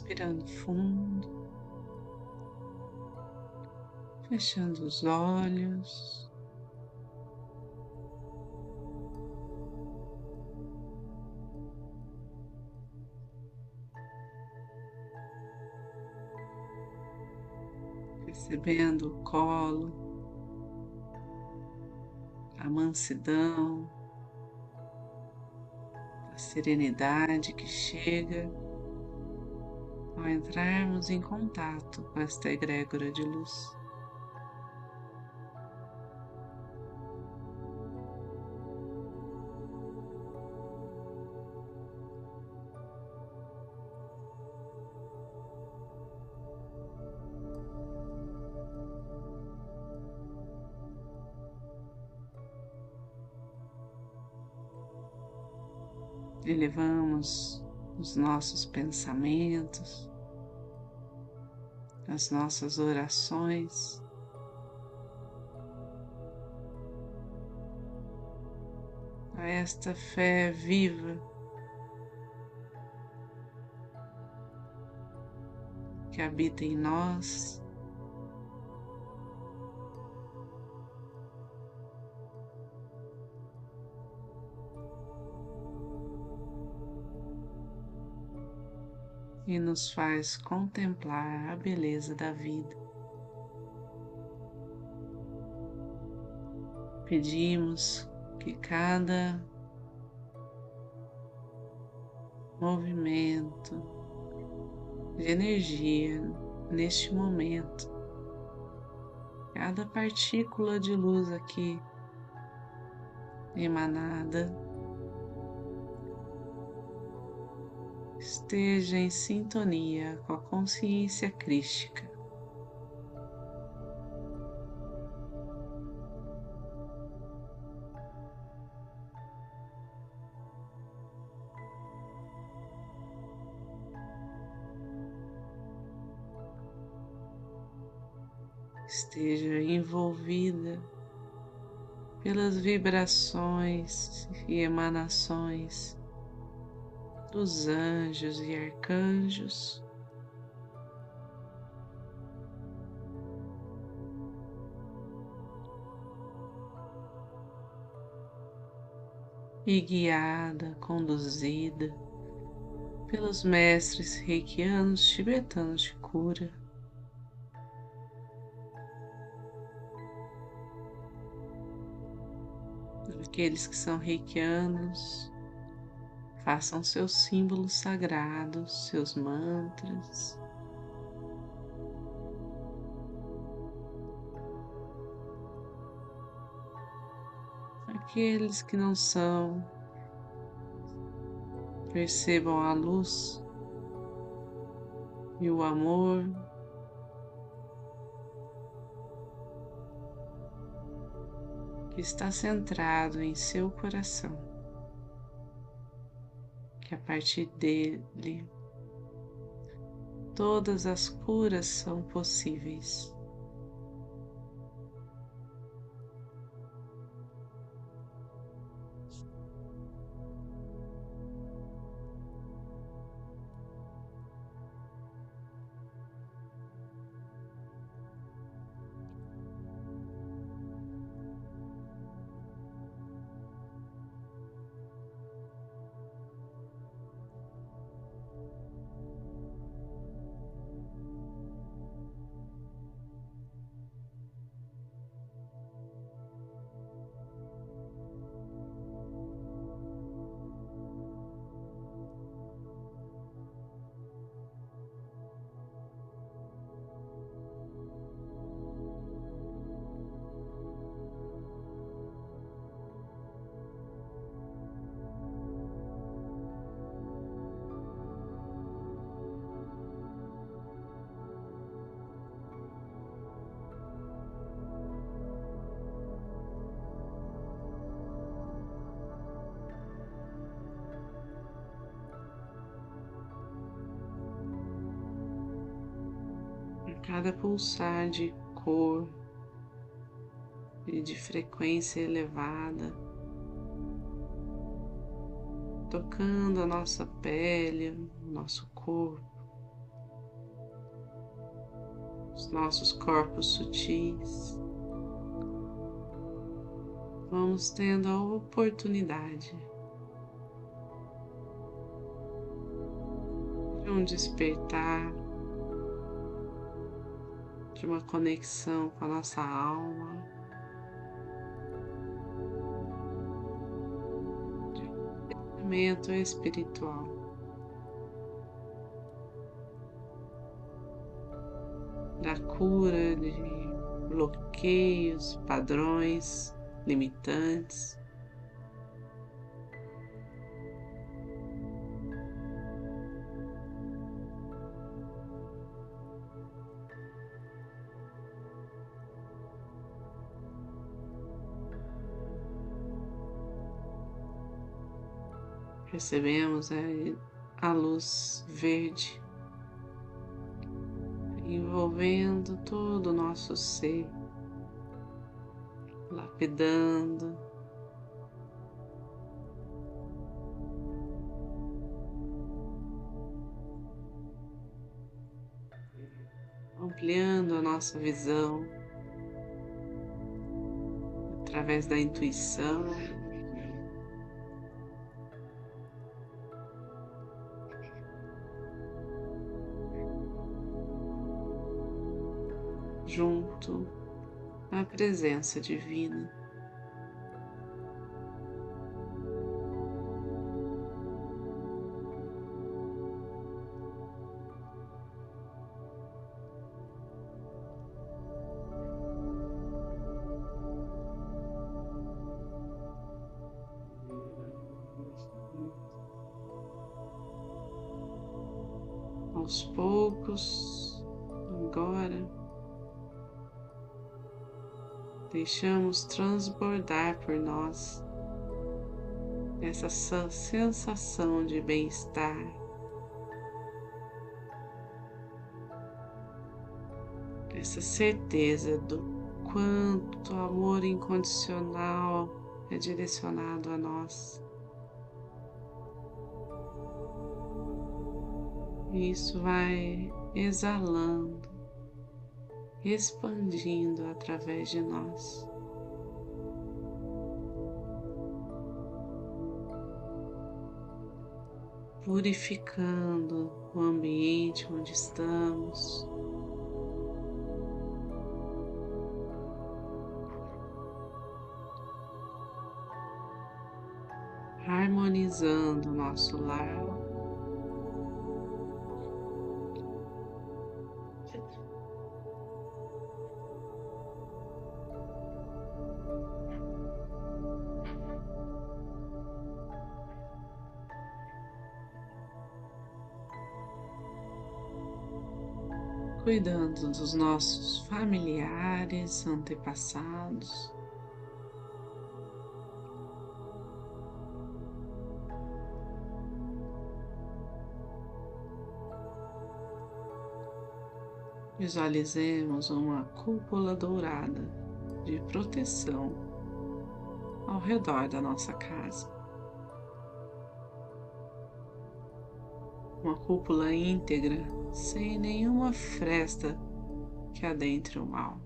respirando fundo, fechando os olhos. Percebendo o colo, a mansidão, a serenidade que chega ao entrarmos em contato com esta egrégora de luz. Elevamos os nossos pensamentos, as nossas orações. A esta fé viva que habita em nós e nos faz contemplar a beleza da vida. Pedimos que cada movimento de energia neste momento, cada partícula de luz aqui emanada esteja em sintonia com a consciência crística. Esteja envolvida pelas vibrações e emanações dos anjos e arcanjos. E guiada, conduzida pelos mestres reikianos tibetanos de cura. Aqueles que são reikianos Façam seus símbolos sagrados, seus mantras. Aqueles que não são, percebam a luz e o amor que está centrado em seu coração que a partir dele todas as curas são possíveis. Cada pulsar de cor e de frequência elevada, tocando a nossa pele, o nosso corpo, os nossos corpos sutis, vamos tendo a oportunidade de um despertar, de uma conexão com a nossa alma. pensamento espiritual. Da cura de bloqueios, padrões limitantes. Percebemos a luz verde envolvendo todo o nosso ser lapidando. Ampliando a nossa visão através da intuição. Junto a presença divina. Deixamos transbordar por nós essa sensação de bem-estar. Essa certeza do quanto amor incondicional é direcionado a nós. Isso vai exalando expandindo através de nós. Purificando o ambiente onde estamos. Harmonizando nosso lar. Cuidando dos nossos familiares, antepassados. Visualizemos uma cúpula dourada de proteção ao redor da nossa casa. Uma cúpula íntegra, sem nenhuma fresta que adentre o mal.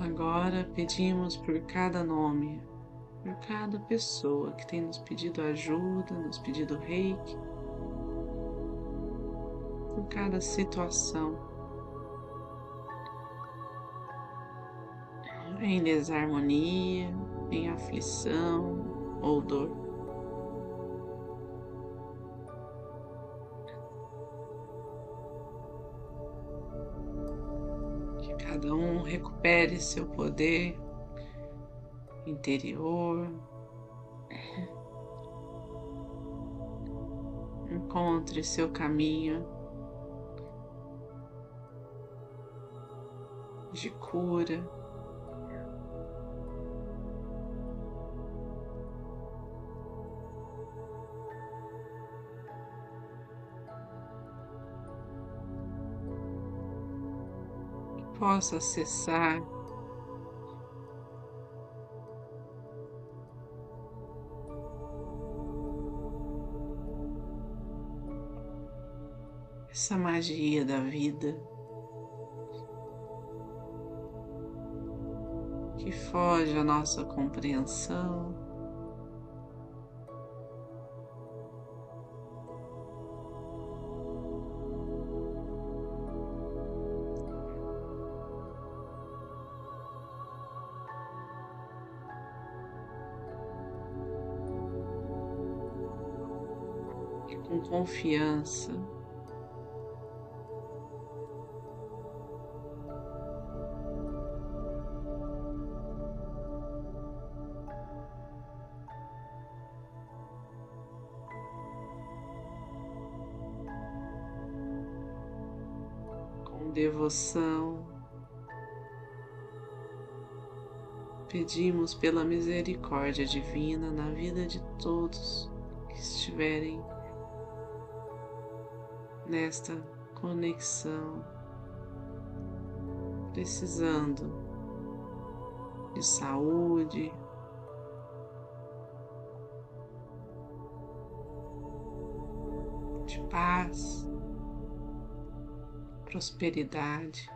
Agora pedimos por cada nome, por cada pessoa que tem nos pedido ajuda, nos pedido reiki, por cada situação em desarmonia, em aflição ou dor. Que cada um recupere seu poder interior, encontre seu caminho de cura. possa acessar essa magia da vida que foge à nossa compreensão. Com confiança. Com devoção, pedimos pela misericórdia divina na vida de todos que estiverem nesta conexão, precisando de saúde, de paz, prosperidade.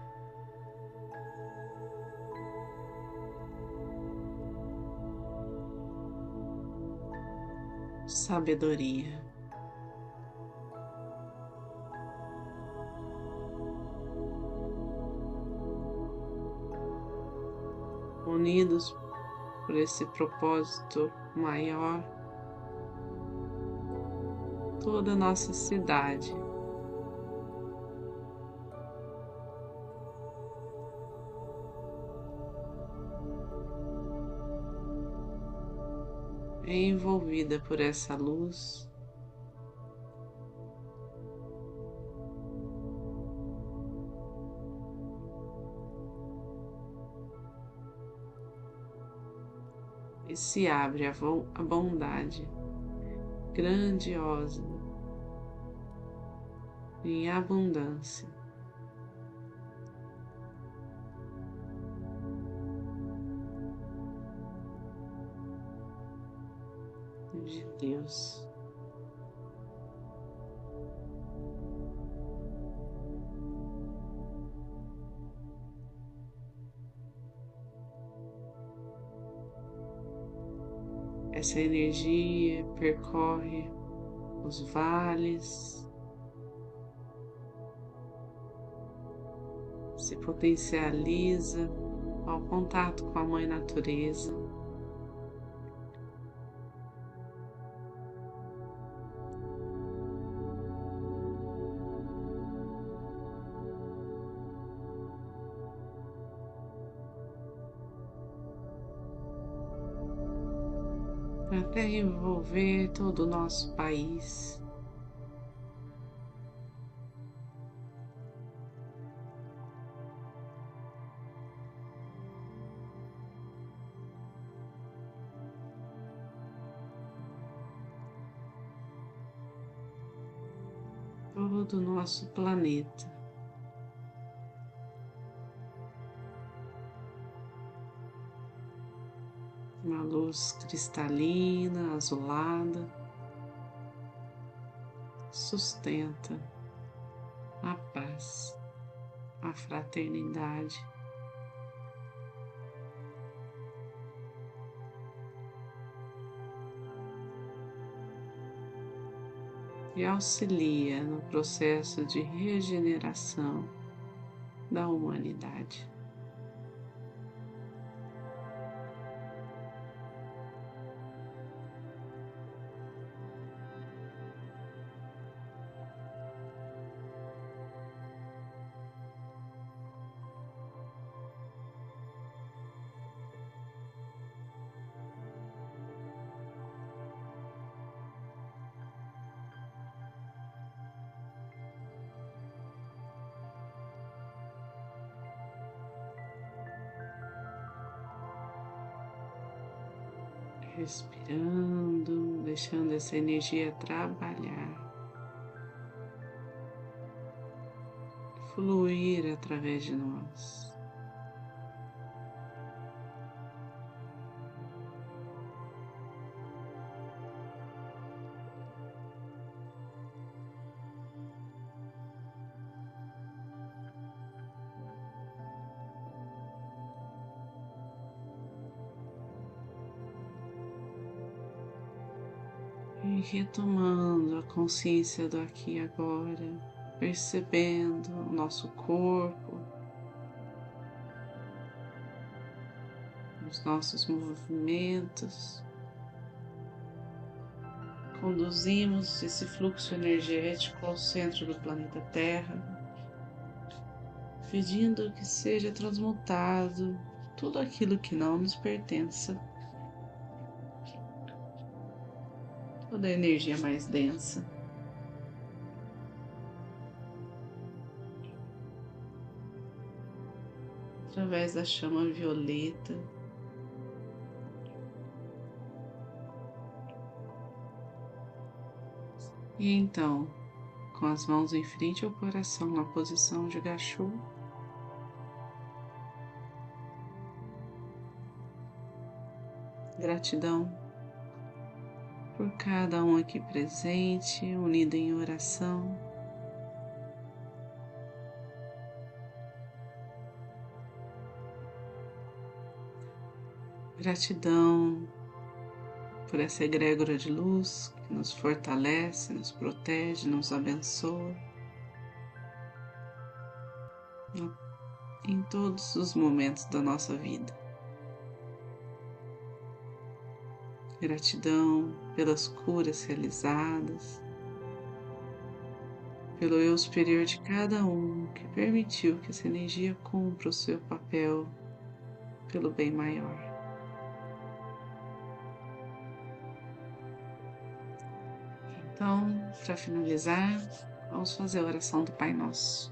Sabedoria. Unidos por esse propósito maior, toda a nossa cidade. É envolvida por essa luz e se abre a, bondade grandiosa em abundância. De Deus. Essa energia percorre os vales, se potencializa ao contato com a Mãe Natureza. Até envolver todo o nosso país. Todo o nosso planeta. Luz cristalina, azulada, sustenta a paz, a fraternidade. E auxilia no processo de regeneração da humanidade. Respirando, deixando essa energia trabalhar, fluir através de nós. E retomando a consciência do aqui e agora, percebendo o nosso corpo, os nossos movimentos, conduzimos esse fluxo energético ao centro do planeta Terra, pedindo que seja transmutado tudo aquilo que não nos pertença, toda a energia mais densa. Através da chama violeta, E então, com as mãos em frente ao coração na posição de gachô, gratidão por cada um aqui presente, unido em oração. Gratidão por essa egrégora de luz que nos fortalece, nos protege, nos abençoa. Em todos os momentos da nossa vida. Gratidão pelas curas realizadas, pelo eu superior de cada um que permitiu que essa energia cumpra o seu papel pelo bem maior. Então, para finalizar, vamos fazer a oração do Pai Nosso.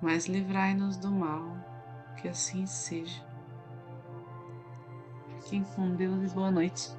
mas livrai-nos do mal, que assim seja. Fiquem com Deus e boa noite.